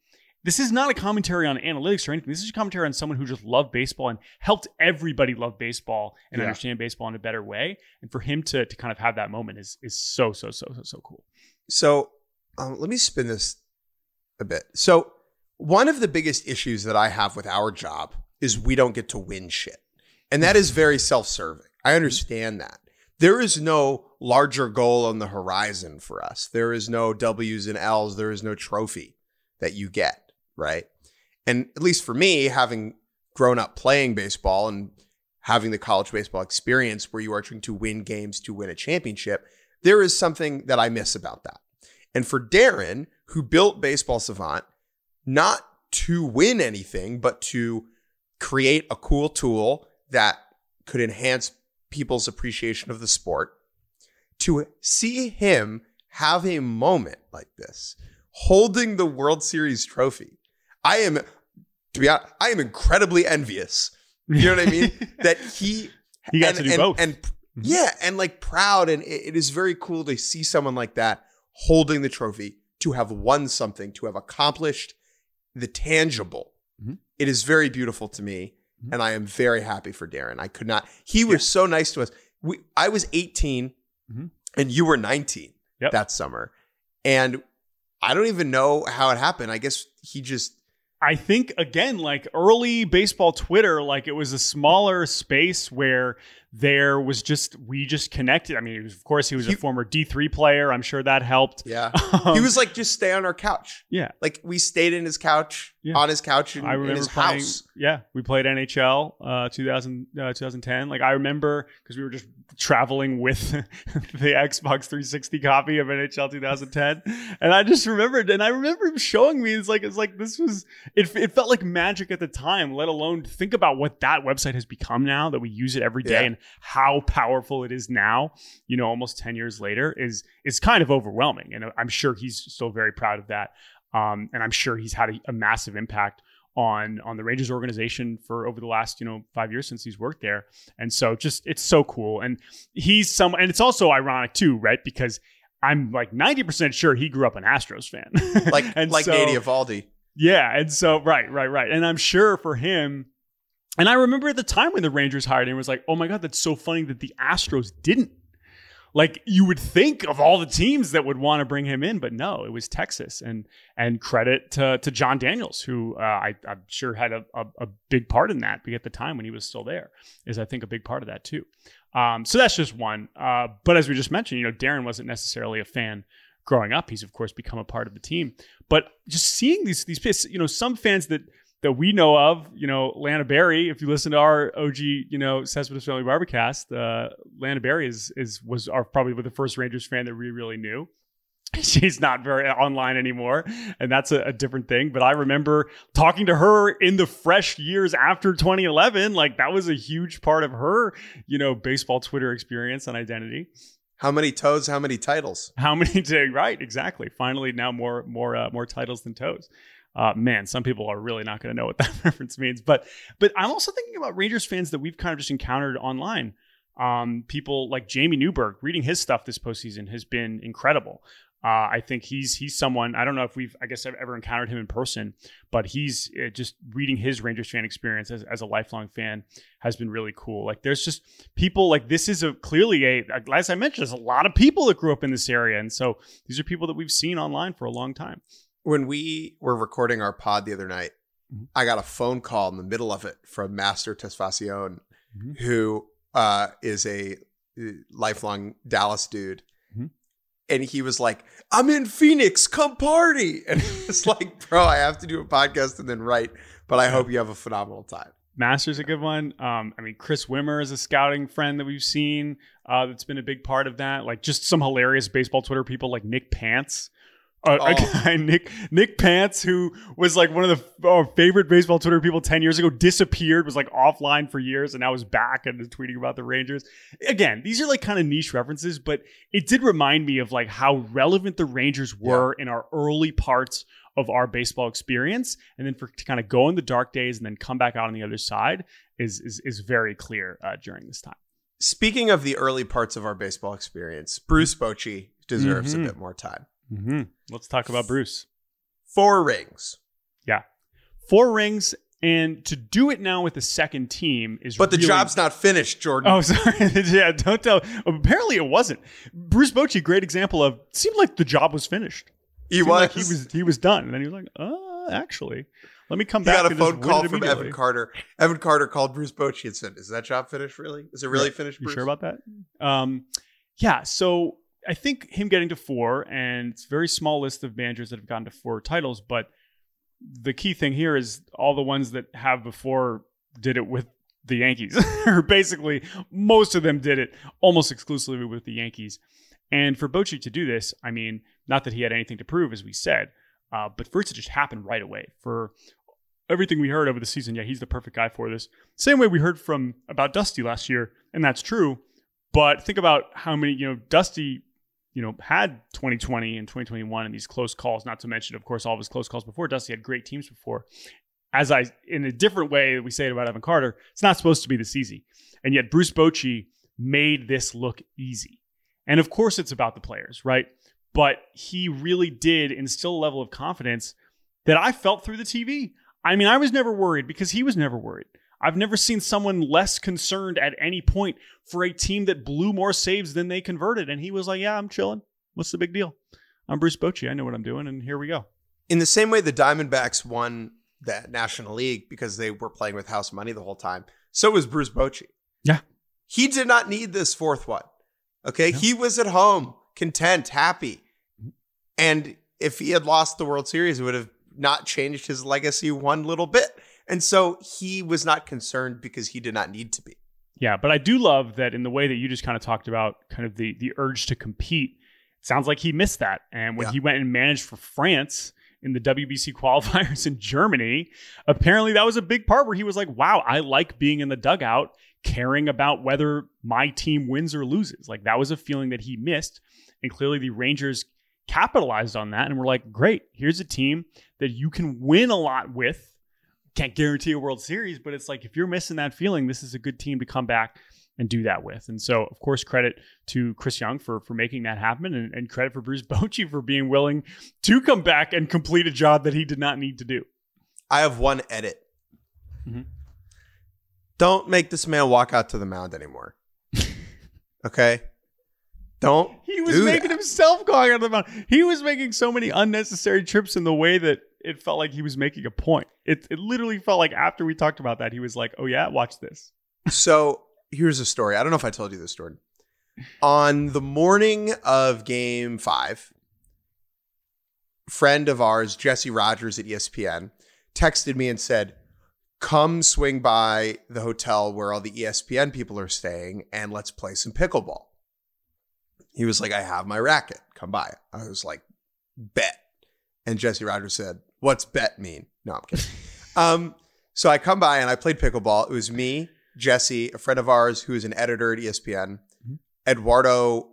This is not a commentary on analytics or anything. This is a commentary on someone who just loved baseball and helped everybody love baseball and yeah. understand baseball in a better way. And for him to to kind of have that moment is is so so so so so cool. So um, let me spin this a bit. So one of the biggest issues that I have with our job is we don't get to win shit. And that is very self serving. I understand that. There is no larger goal on the horizon for us. There is no W's and L's. There is no trophy that you get, right? And at least for me, having grown up playing baseball and having the college baseball experience where you are trying to win games to win a championship, there is something that I miss about that. And for Daren, who built Baseball Savant, not to win anything, but to create a cool tool that could enhance people's appreciation of the sport. To see him have a moment like this, holding the World Series trophy, I am, to be honest, I am incredibly envious. You know what I mean? that he he got and, to do and, both, and mm-hmm. yeah, and like proud, and it, it is very cool to see someone like that holding the trophy, to have won something, to have accomplished the tangible. Mm-hmm. It is very beautiful to me. Mm-hmm. And I am very happy for Daren. I could not, he was yeah. so nice to us. We, I was 18 mm-hmm. and you were 19 yep. that summer. And I don't even know how it happened. I guess he just I think again, like early baseball Twitter, like it was a smaller space where there was just we just connected. I mean, was, of course, he was He- a former D three player. I'm sure that helped. Yeah. Um, he was like, just stay on our couch. yeah. Like we stayed in his couch, Yeah. on his couch in, I in his playing. house. Yeah, we played NHL uh, 2000, uh, 2010. Like I remember because we were just traveling with the Xbox 360 copy of NHL 2010, and I just remembered. And I remember him showing me. It's like it's like this was. It, it felt like magic at the time. Let alone think about what that website has become now that we use it every day Yeah. and how powerful it is now. You know, almost 10 years later is is kind of overwhelming, and I'm sure he's still very proud of that. Um, and I'm sure he's had a, a massive impact on on the Rangers organization for over the last you know five years since he's worked there. And so just it's so cool. And he's some and it's also ironic too, right? Because I'm like 90% sure he grew up an Astros fan. Like and like so, Nady Eovaldi. yeah, and so right, right, right. And I'm sure for him, and I remember at the time when the Rangers hired him, it was like, oh my god, that's so funny that the Astros didn't. Like you would think of all the teams that would want to bring him in, but no, it was Texas. And and credit to to Jon Daniels, who uh, I, I'm sure had a, a, a big part in that at the time when he was still there, is I think a big part of that too. Um, so that's just one. Uh, but as we just mentioned, you know, Daren wasn't necessarily a fan growing up. He's of course become a part of the team. But just seeing these these you know some fans that that we know of, you know, Lana Berry. If you listen to our OG, you know, Cespedes Family Bar-B-Cast, uh, Lana Berry is is was our probably the first Rangers fan that we really knew. She's not very online anymore, and that's a, a different thing. But I remember talking to her in the fresh years after 2011. Like that was a huge part of her, you know, baseball Twitter experience and identity. How many toes? How many titles? How many right? Exactly. Finally, now more more uh, more titles than toes. Uh, man, some people are really not going to know what that reference means. But but I'm also thinking about Rangers fans that we've kind of just encountered online. Um, people like Jamey Newberg reading his stuff this postseason has been incredible. Uh, I think he's he's someone I don't know if we've I guess I've ever encountered him in person, but he's uh, just reading his Rangers fan experience as, as a lifelong fan has been really cool. Like there's just people like this is a clearly a as I mentioned, there's a lot of people that grew up in this area, and so these are people that we've seen online for a long time. When we were recording our pod the other night, Mhm. I got a phone call in the middle of it from Master Tesfatsion, Mhm. who uh, is a uh, lifelong Dallas dude. Mhm. And he was like, I'm in Phoenix, come party. And it's like, bro, I have to do a podcast and then write, but I hope you have a phenomenal time. Master's a good one. Um, I mean, Chris Wimmer is a scouting friend that we've seen uh, that's been a big part of that. Like just some hilarious baseball Twitter people like Nick Pants. A Oh. guy Nick Nick Pants who was like one of the favorite baseball Twitter people ten years ago disappeared was like offline for years and now is back and is tweeting about the Rangers. Again, these are like kind of niche references, but it did remind me of like how relevant the Rangers were in our early parts of our baseball experience, and then for to kind of go in the dark days and then come back out on the other side is is, is very clear uh, during this time. Speaking of the early parts of our baseball experience, Bruce Bochy deserves Mhm. a bit more time. Mm-hmm. Let's talk about Bruce. Four rings. Yeah, Four rings, and to do it now with the second team is But the really- job's not finished, Jordan. Oh, sorry. yeah, don't tell. Apparently, it wasn't. Bruce Bochy, great example of seemed like the job was finished. he Seemed was. like he was he was done, and then he was like, "Uh, actually, let me come He back." got a phone call from. Evan Carter. Evan Carter called Bruce Bochy and said, "Is that job finished? Really? Is it really Right. finished?" You sure about that? Um, yeah. So I think him getting to four, and it's a very small list of managers that have gotten to four titles. But the key thing here is all the ones that have before did it with the Yankees, or basically most of them did it almost exclusively with the Yankees. And for Bochy to do this, I mean, not that he had anything to prove, as we said, uh, but for it to just happen right away, for everything we heard over the season, yeah, he's the perfect guy for this. Same way we heard from about Dusty last year, and that's true. But think about how many, you know, Dusty, you know, had 2020 and 2021 and these close calls, not to mention, of course, all of his close calls before. Dusty had great teams before. As I, in a different way, we say it about Evan Carter, it's not supposed to be this easy. And yet Bruce Bochy made this look easy. And of course, it's about the players, right? But he really did instill a level of confidence that I felt through the TV. I mean, I was never worried because he was never worried. I've never seen someone less concerned at any point for a team that blew more saves than they converted. And he was like, Yeah, I'm chilling. What's the big deal? I'm Bruce Bochy. I know what I'm doing, and here we go. In the same way the Diamondbacks won the National League because they were playing with house money the whole time, so was Bruce Bochy. Yeah. He did not need this fourth one. Okay. He was at home, content, happy. And if he had lost the World Series, it would have not changed his legacy one little bit. And so he was not concerned because he did not need to be. Yeah, but I do love that in the way that you just kind of talked about kind of the the urge to compete. It sounds like he missed that. And when Yeah. he went and managed for France in the WBC qualifiers in Germany, apparently that was a big part where he was like, "Wow, I like being in the dugout, caring about whether my team wins or loses." Like that was a feeling that he missed, and clearly the Rangers capitalized on that and were like, "Great, here's a team that you can win a lot with." Can't guarantee a World Series, but it's like if you're missing that feeling, this is a good team to come back and do that with. And so, of course, credit to Chris Young for for making that happen, and, and credit for Bruce Bochy for being willing to come back and complete a job that he did not need to do. I have one edit. Mhm. Don't make this man walk out to the mound anymore. okay? Don't. He was do making that. himself going out of the mound. He was making so many unnecessary trips in the way that it felt like he was making a point. It it literally felt like after we talked about that, he was like, "Oh yeah, watch this." So here's a story. I don't know if I told you this story. On the morning of game five, friend of ours, Jesse Rogers at ESPN, texted me and said, Come swing by the hotel where all the ESPN people are staying and let's play some pickleball. He was like, I have my racket. Come by. I was like, bet. And Jesse Rogers said, What's bet mean? No, I'm kidding. um, so I come by and I played pickleball. It was me, Jesse, a friend of ours who is an editor at ESPN, Eduardo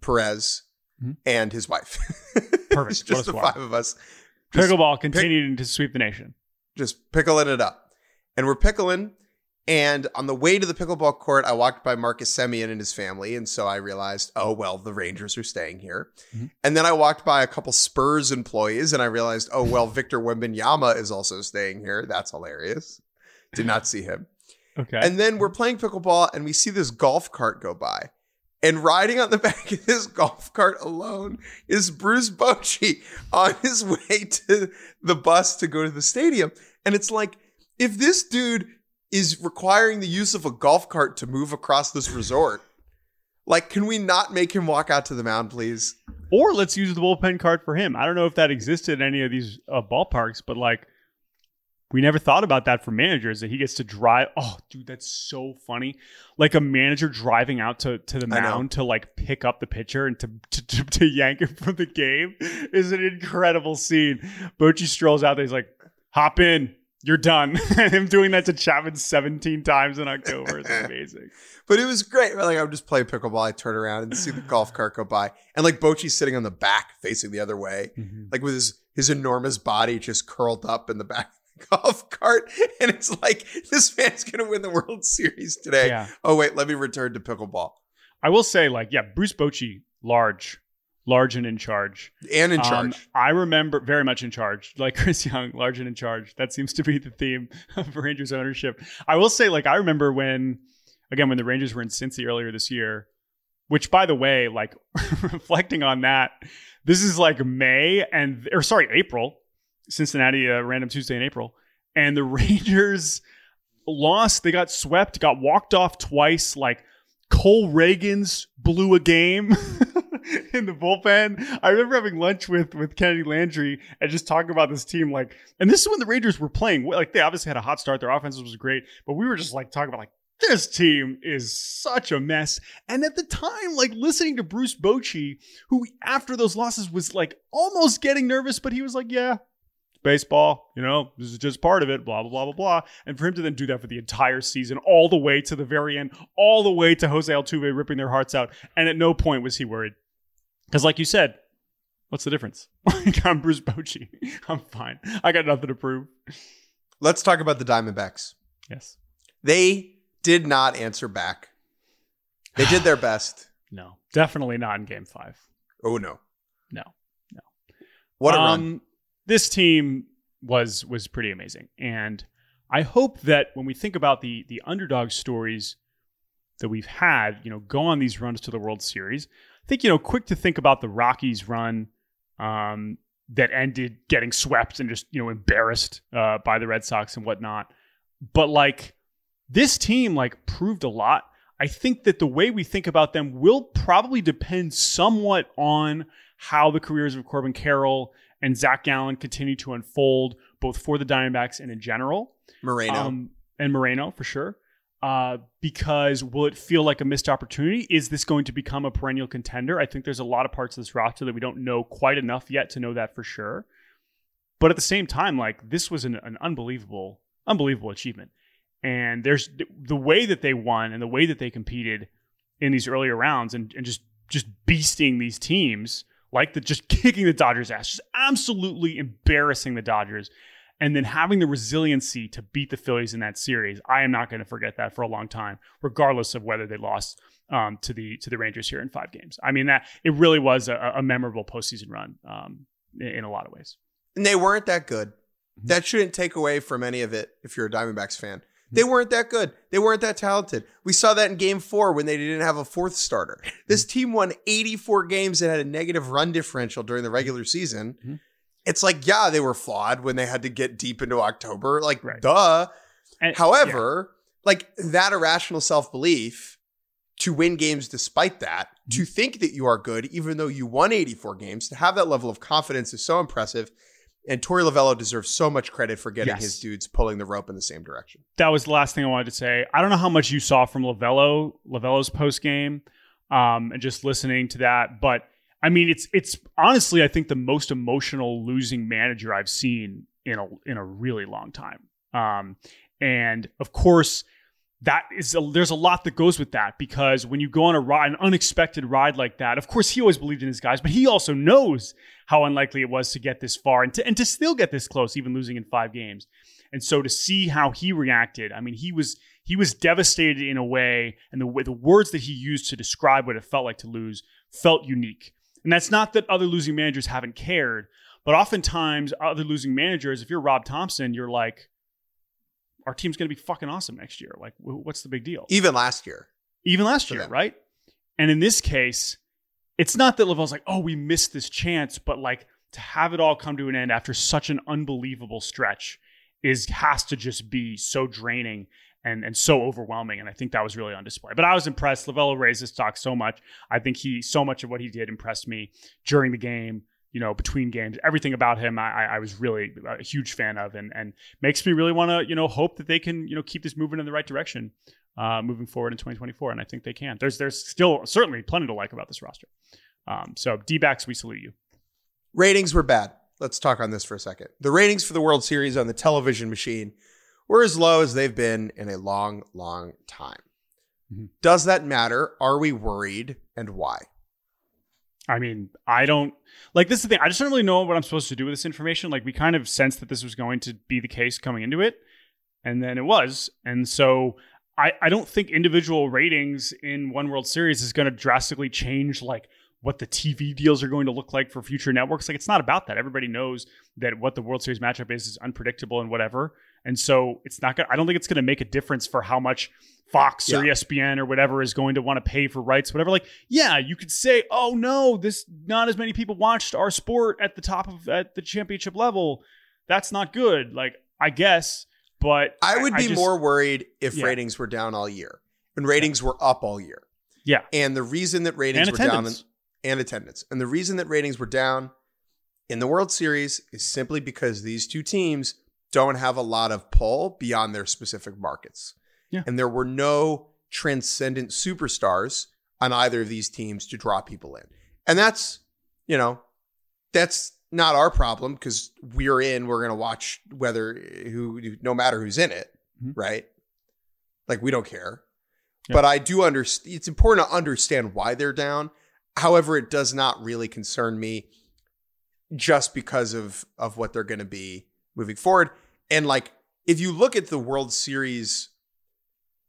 Perez, Mhm. and his wife. Perfect. Just the five of us. Just Pickleball continued to sweep the nation. just pickling it up. And we're pickling. And on the way to the pickleball court, I walked by Marcus Semien and his family. And so I realized, oh, well, the Rangers are staying here. Mhm. And then I walked by a couple Spurs employees and I realized, oh, well, Victor Wembanyama is also staying here. That's hilarious. Did not see him. Okay. And then we're playing pickleball and we see this golf cart go by. And riding on the back of this golf cart alone is Bruce Bochy on his way to the bus to go to the stadium. And it's like, if this dude is requiring the use of a golf cart to move across this resort, like, can we not make him walk out to the mound, please? Or let's use the bullpen card for him. I don't know if that existed in any of these uh, ballparks, but like we never thought about that for managers that he gets to drive. Oh, dude, that's so funny. Like a manager driving out to, to the mound to like pick up the pitcher and to, to, to, to yank him from the game is an incredible scene. Bochy strolls out there. He's like, hop in. You're done. him doing that to Chapman 17 times in October is amazing. But it was great. Like I would just play pickleball. I turn around and see the golf cart go by, and like Bochy's sitting on the back, facing the other way, mm-hmm. like with his his enormous body just curled up in the back of the golf cart, and it's like this man's gonna win the World Series today. Yeah. Oh wait, let me return to pickleball I will say, like, yeah, Bruce Bochy, large, large and in charge. and in Um, charge. I remember very much in charge, like Chris Young, large and in charge. That seems to be the theme of Rangers ownership. I will say, like, I remember when, again, when the Rangers were in Cincy earlier this year, which, by the way, like, reflecting on that, this is like May and, or sorry, April, Cincinnati, uh, random Tuesday in April, and the Rangers lost. They got swept, got walked off twice, like, Cole Ragans blew a game in the bullpen. I remember having lunch with with Kennedi Landry and just talking about this team. Like, and this is when the Rangers were playing. Like, they obviously had a hot start. Their offense was great, but we were just like talking about like this team is such a mess. And at the time, like listening to Bruce Bochy, who after those losses was like almost getting nervous, but he was like, "Yeah, baseball, you know, this is just part of it, blah, blah, blah, blah, blah. And for him to then do that for the entire season, all the way to the very end, all the way to Jose Altuve ripping their hearts out. And at no point was he worried. Because, like you said, what's the difference? I'm Bruce Bochy. I'm fine. I got nothing to prove. Let's talk about the Diamondbacks. Yes. They did not answer back. They did their best. No, definitely not in game five. Oh no! No. No. What a run! Um, This team was was pretty amazing, and I hope that when we think about the the underdog stories that we've had, you know, go on these runs to the World Series. I think you know, quick to think about the Rockies run um, that ended getting swept and just you know embarrassed uh, by the Red Sox and whatnot. But like this team, like proved a lot. I think that the way we think about them will probably depend somewhat on how the careers of Corbin Carroll and Zach Gallen continue to unfold, both for the Diamondbacks and in general. Moreno. Um, and Moreno for sure. Uh, because will it feel like a missed opportunity? Is this going to become a perennial contender? I think there's a lot of parts of this roster that we don't know quite enough yet to know that for sure. But at the same time, like this was an, an unbelievable, unbelievable achievement. And there's the way that they won and the way that they competed in these earlier rounds and, and just just beasting these teams like the just kicking the Dodgers ass, just absolutely embarrassing the Dodgers and then having the resiliency to beat the Phillies in that series, I am not going to forget that for a long time, regardless of whether they lost um, to the to the Rangers here in five games. I mean that it really was a, a memorable postseason run um, in, a lot of ways. And they weren't that good. Mm-hmm. That shouldn't take away from any of it if you're a Diamondbacks fan. They weren't that good. They weren't that talented. We saw that in game four when they didn't have a fourth starter. This team won 84 games and had a negative run differential during the regular season. Mm-hmm it's like, yeah, they were flawed when they had to get deep into October. Like, right. duh. And, However, yeah. like that irrational self belief to win games despite that, to mm-hmm. think that you are good, even though you won 84 games, to have that level of confidence is so impressive. And Torey Lovullo deserves so much credit for getting yes. his dudes pulling the rope in the same direction. That was the last thing I wanted to say. I don't know how much you saw from Lovullo, Lovullo's post game, um, and just listening to that, but I mean, it's it's honestly, I think the most emotional losing manager I've seen in a in a really long time. Um, and of course, that is a, there's a lot that goes with that because when you go on a ride, an unexpected ride like that, of course he always believed in his guys, but he also knows how unlikely it was to get this far and to and to still get this close, even losing in five games. And so to see how he reacted, I mean, he was he was devastated in a way, and the the words that he used to describe what it felt like to lose felt unique. And that's not that other losing managers haven't cared, but oftentimes other losing managers, if you're Rob Thomson, you're like, our team's going to be fucking awesome next year. Like, what's the big deal? Even last year. Even last year, right? And in this case, it's not that Lovullo's like, oh, we missed this chance, but like to have it all come to an end after such an unbelievable stretch is has to just be so draining and and so overwhelming. And I think that was really on display. But I was impressed. Lovullo raised his stock so much. I think he so much of what he did impressed me during the game. You know, between games, everything about him, I, I was really a huge fan of, and and makes me really want to you know hope that they can you know keep this moving in the right direction, uh, moving forward in 2024. And I think they can. There's there's still certainly plenty to like about this roster. Um, so D backs, we salute you. Ratings were bad. Let's talk on this for a second. The ratings for the World Series on the television machine were as low as they've been in a long, long time. Mm-hmm. Does that matter? Are we worried and why? I mean, I don't like this is the thing. I just don't really know what I'm supposed to do with this information. Like we kind of sensed that this was going to be the case coming into it, and then it was. And so I, I don't think individual ratings in one World Series is going to drastically change like what the TV deals are going to look like for future networks. Like it's not about that. Everybody knows that what the World Series matchup is is unpredictable and whatever. And so it's not going to, I don't think it's going to make a difference for how much Fox yeah. or ESPN or whatever is going to want to pay for rights, whatever. Like, yeah, you could say, oh no, this, not as many people watched our sport at the top of, at the championship level. That's not good. Like, I guess, but I would be I just, more worried if yeah. ratings were down all year and ratings yeah. were up all year. Yeah. And the reason that ratings and were attendance. down and attendance, and the reason that ratings were down in the World Series is simply because these two teams don't have a lot of pull beyond their specific markets. Yeah. And there were no transcendent superstars on either of these teams to draw people in. And that's, you know, that's not our problem because we're in, we're going to watch whether who, no matter who's in it, mm-hmm. right? Like we don't care. Yeah. But I do understand, it's important to understand why they're down. However, it does not really concern me just because of of what they're going to be moving forward. And like, if you look at the World Series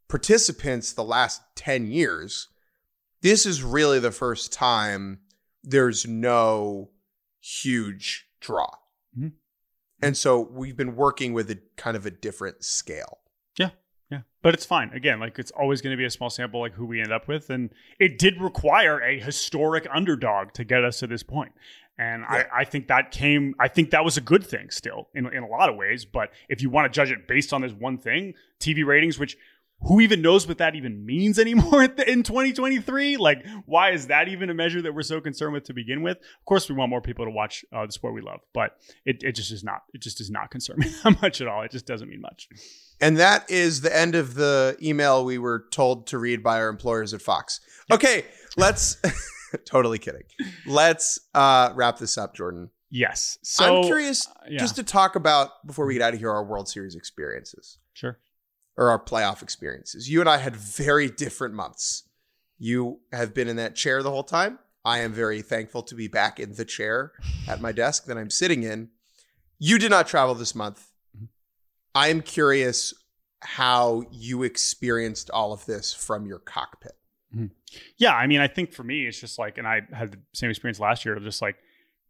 participants the last 10 years, this is really the first time there's no huge draw. Mm-hmm. And so we've been working with a kind of a different scale. Yeah. But it's fine. Again, like it's always going to be a small sample, like who we end up with. And it did require a historic underdog to get us to this point. And yeah. I, I, think that came, I think that was a good thing still in, in a lot of ways. But if you want to judge it based on this one thing, TV ratings, which who even knows what that even means anymore in 2023? Like, why is that even a measure that we're so concerned with to begin with? Of course, we want more people to watch uh, the sport we love, but it, it just is not. It just does not concern me that much at all. It just doesn't mean much. And that is the end of the email we were told to read by our employers at Fox. Okay, let's totally kidding. Let's uh, wrap this up, Jordan. Yes. So I'm curious uh, yeah. just to talk about before we get out of here our World Series experiences Sure. Or our playoff experiences. You and I had very different months. You have been in that chair the whole time. I am very thankful to be back in the chair at my desk that I'm sitting in. You did not travel this month. Mm-hmm. I am curious how you experienced all of this from your cockpit. Mm-hmm. Yeah, I mean, I think for me, it's just like, and I had the same experience last year of just like,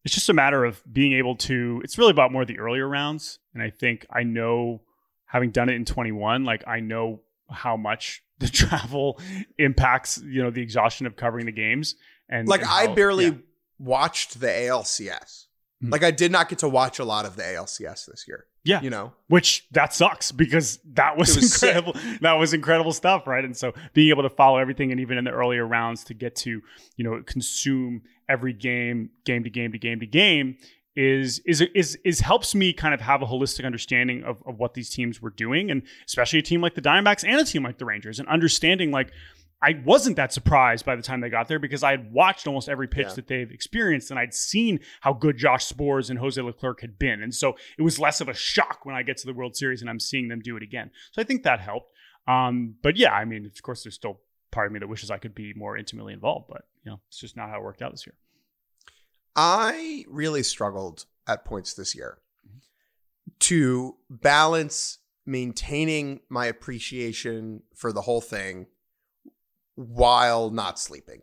it's just a matter of being able to, it's really about more the earlier rounds. And I think I know, having done it in 21, like I know how much the travel impacts, you know, the exhaustion of covering the games. And Like and I barely yeah. watched the ALCS. Mhm. Like I did not get to watch a lot of the ALCS this year. Yeah. You know. which that sucks because that was, was sick. incredible. That was incredible stuff, right? And so being able to follow everything, and even in the earlier rounds, to get to you know consume every game, game to game to game to game, is is is is helps me kind of have a holistic understanding of, of what these teams were doing, and especially a team like the Diamondbacks and a team like the Rangers, and understanding like. I wasn't that surprised by the time they got there because I had watched almost every pitch Yeah. that they've experienced and I'd seen how good Josh Sborz and Jose Leclerc had been. And so it was less of a shock when I get to the World Series and I'm seeing them do it again. So I think that helped. Um, but yeah, I mean, of course, there's still part of me that wishes I could be more intimately involved, but you know, it's just not how it worked out this year. I really struggled at points this year to balance maintaining my appreciation for the whole thing while not sleeping.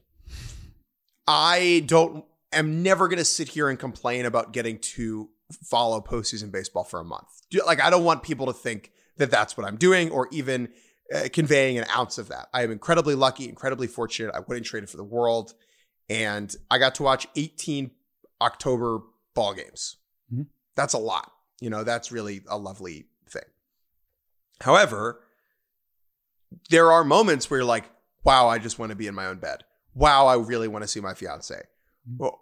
I don't am never going to sit here and complain about getting to follow postseason baseball for a month. Like I don't want people to think that that's what I'm doing or even uh, conveying an ounce of that. I am incredibly lucky, incredibly fortunate. I wouldn't trade it for the world, and I got to watch 18 October ball games. Mhm. That's a lot. You know, that's really a lovely thing. However, there are moments where you're like, wow, I just want to be in my own bed. Wow, I really want to see my fiance.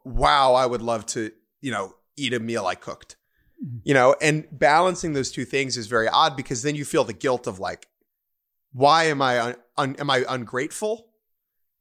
Wow, I would love to, you know, eat a meal I cooked. You know, and balancing those two things is very odd because then you feel the guilt of like, why am I un- un- am I ungrateful?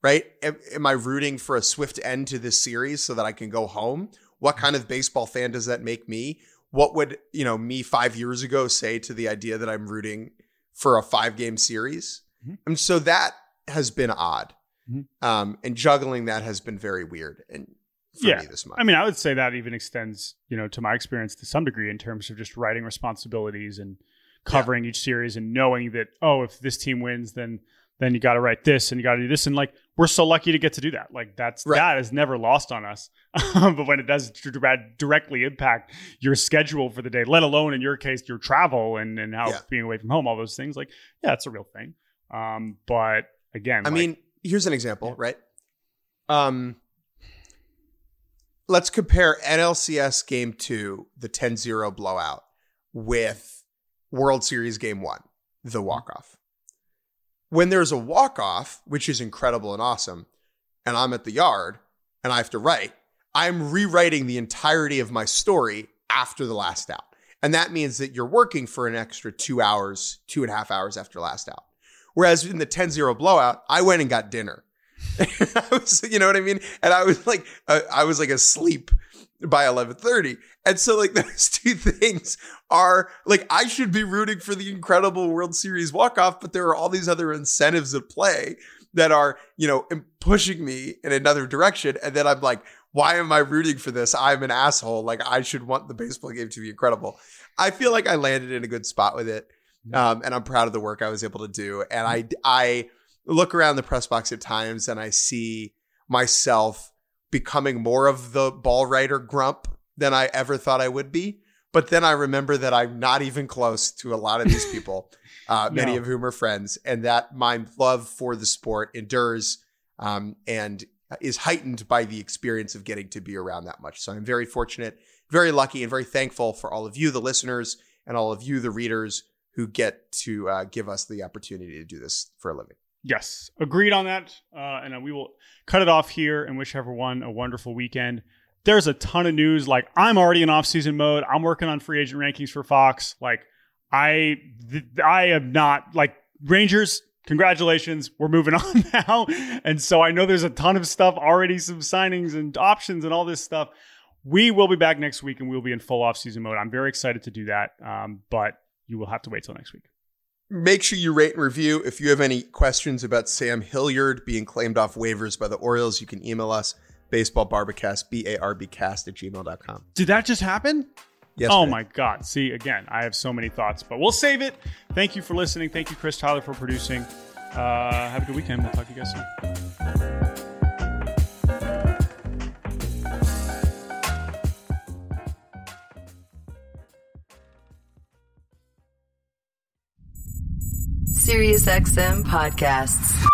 Right? Am, am I rooting for a swift end to this series so that I can go home? What kind of baseball fan does that make me? What would, you know, me 5 years ago say to the idea that I'm rooting for a 5 game series? Mhm. And so that has been odd. Mhm. Um, and juggling that has been very weird and for Yeah. me this month. I mean, I would say that even extends, you know, to my experience to some degree in terms of just writing responsibilities and covering each series and knowing that, oh, if this team wins, then then you got to write this and you got to do this, and like we're so lucky to get to do that. Like that's Right. that is never lost on us. but when it does directly impact your schedule for the day, let alone in your case your travel and and how Yeah. being away from home, all those things, like yeah, it's a real thing. Um, but again, I like, mean, here's an example, right? Um, let's compare NLCS game two, the 10 0 blowout, with World Series game one, the walk off. When there's a walk off, which is incredible and awesome, and I'm at the yard and I have to write, I'm rewriting the entirety of my story after the last out. And that means that you're working for an extra two hours, two and a half hours after last out. Whereas in the 10 0 blowout, I went and got dinner. I was, you know what I mean? And I was like, uh, I was like asleep by 11:30. And so like those two things are like I should be rooting for the incredible World Series walk-off, but there are all these other incentives at play that are, you know, pushing me in another direction and then I'm like, why am I rooting for this? I'm an asshole. Like I should want the baseball game to be incredible. I feel like I landed in a good spot with it. Um, and I'm proud of the work I was able to do. And I, I look around the press box at times and I see myself becoming more of the ball writer grump than I ever thought I would be. But then I remember that I'm not even close to a lot of these people, uh, many No. of whom are friends, and that my love for the sport endures um, and is heightened by the experience of getting to be around that much. So I'm very fortunate, very lucky, and very thankful for all of you, the listeners, and all of you, the readers, who get to uh, give us the opportunity to do this for a living. Yes, agreed on that. Uh, and we will cut it off here and wish everyone a wonderful weekend. There's a ton of news. Like I'm already in off-season mode. I'm working on free agent rankings for Fox. Like I, th- I am not like Rangers. Congratulations, we're moving on now. And so I know there's a ton of stuff already, some signings and options and all this stuff. We will be back next week and we'll be in full off-season mode. I'm very excited to do that. Um, but you will have to wait till next week. Make sure you rate and review. If you have any questions about Sam Hilliard being claimed off waivers by the Orioles, you can email us baseballbarbacast, B-A-R-B-cast at gmail.com. Did that just happen? Yes. oh man. my God. See, again, I have so many thoughts, but we'll save it. Thank you for listening. Thank you, Chris Tyler, for producing. Uh, have a good weekend. We'll talk to you guys soon. SiriusXM podcasts.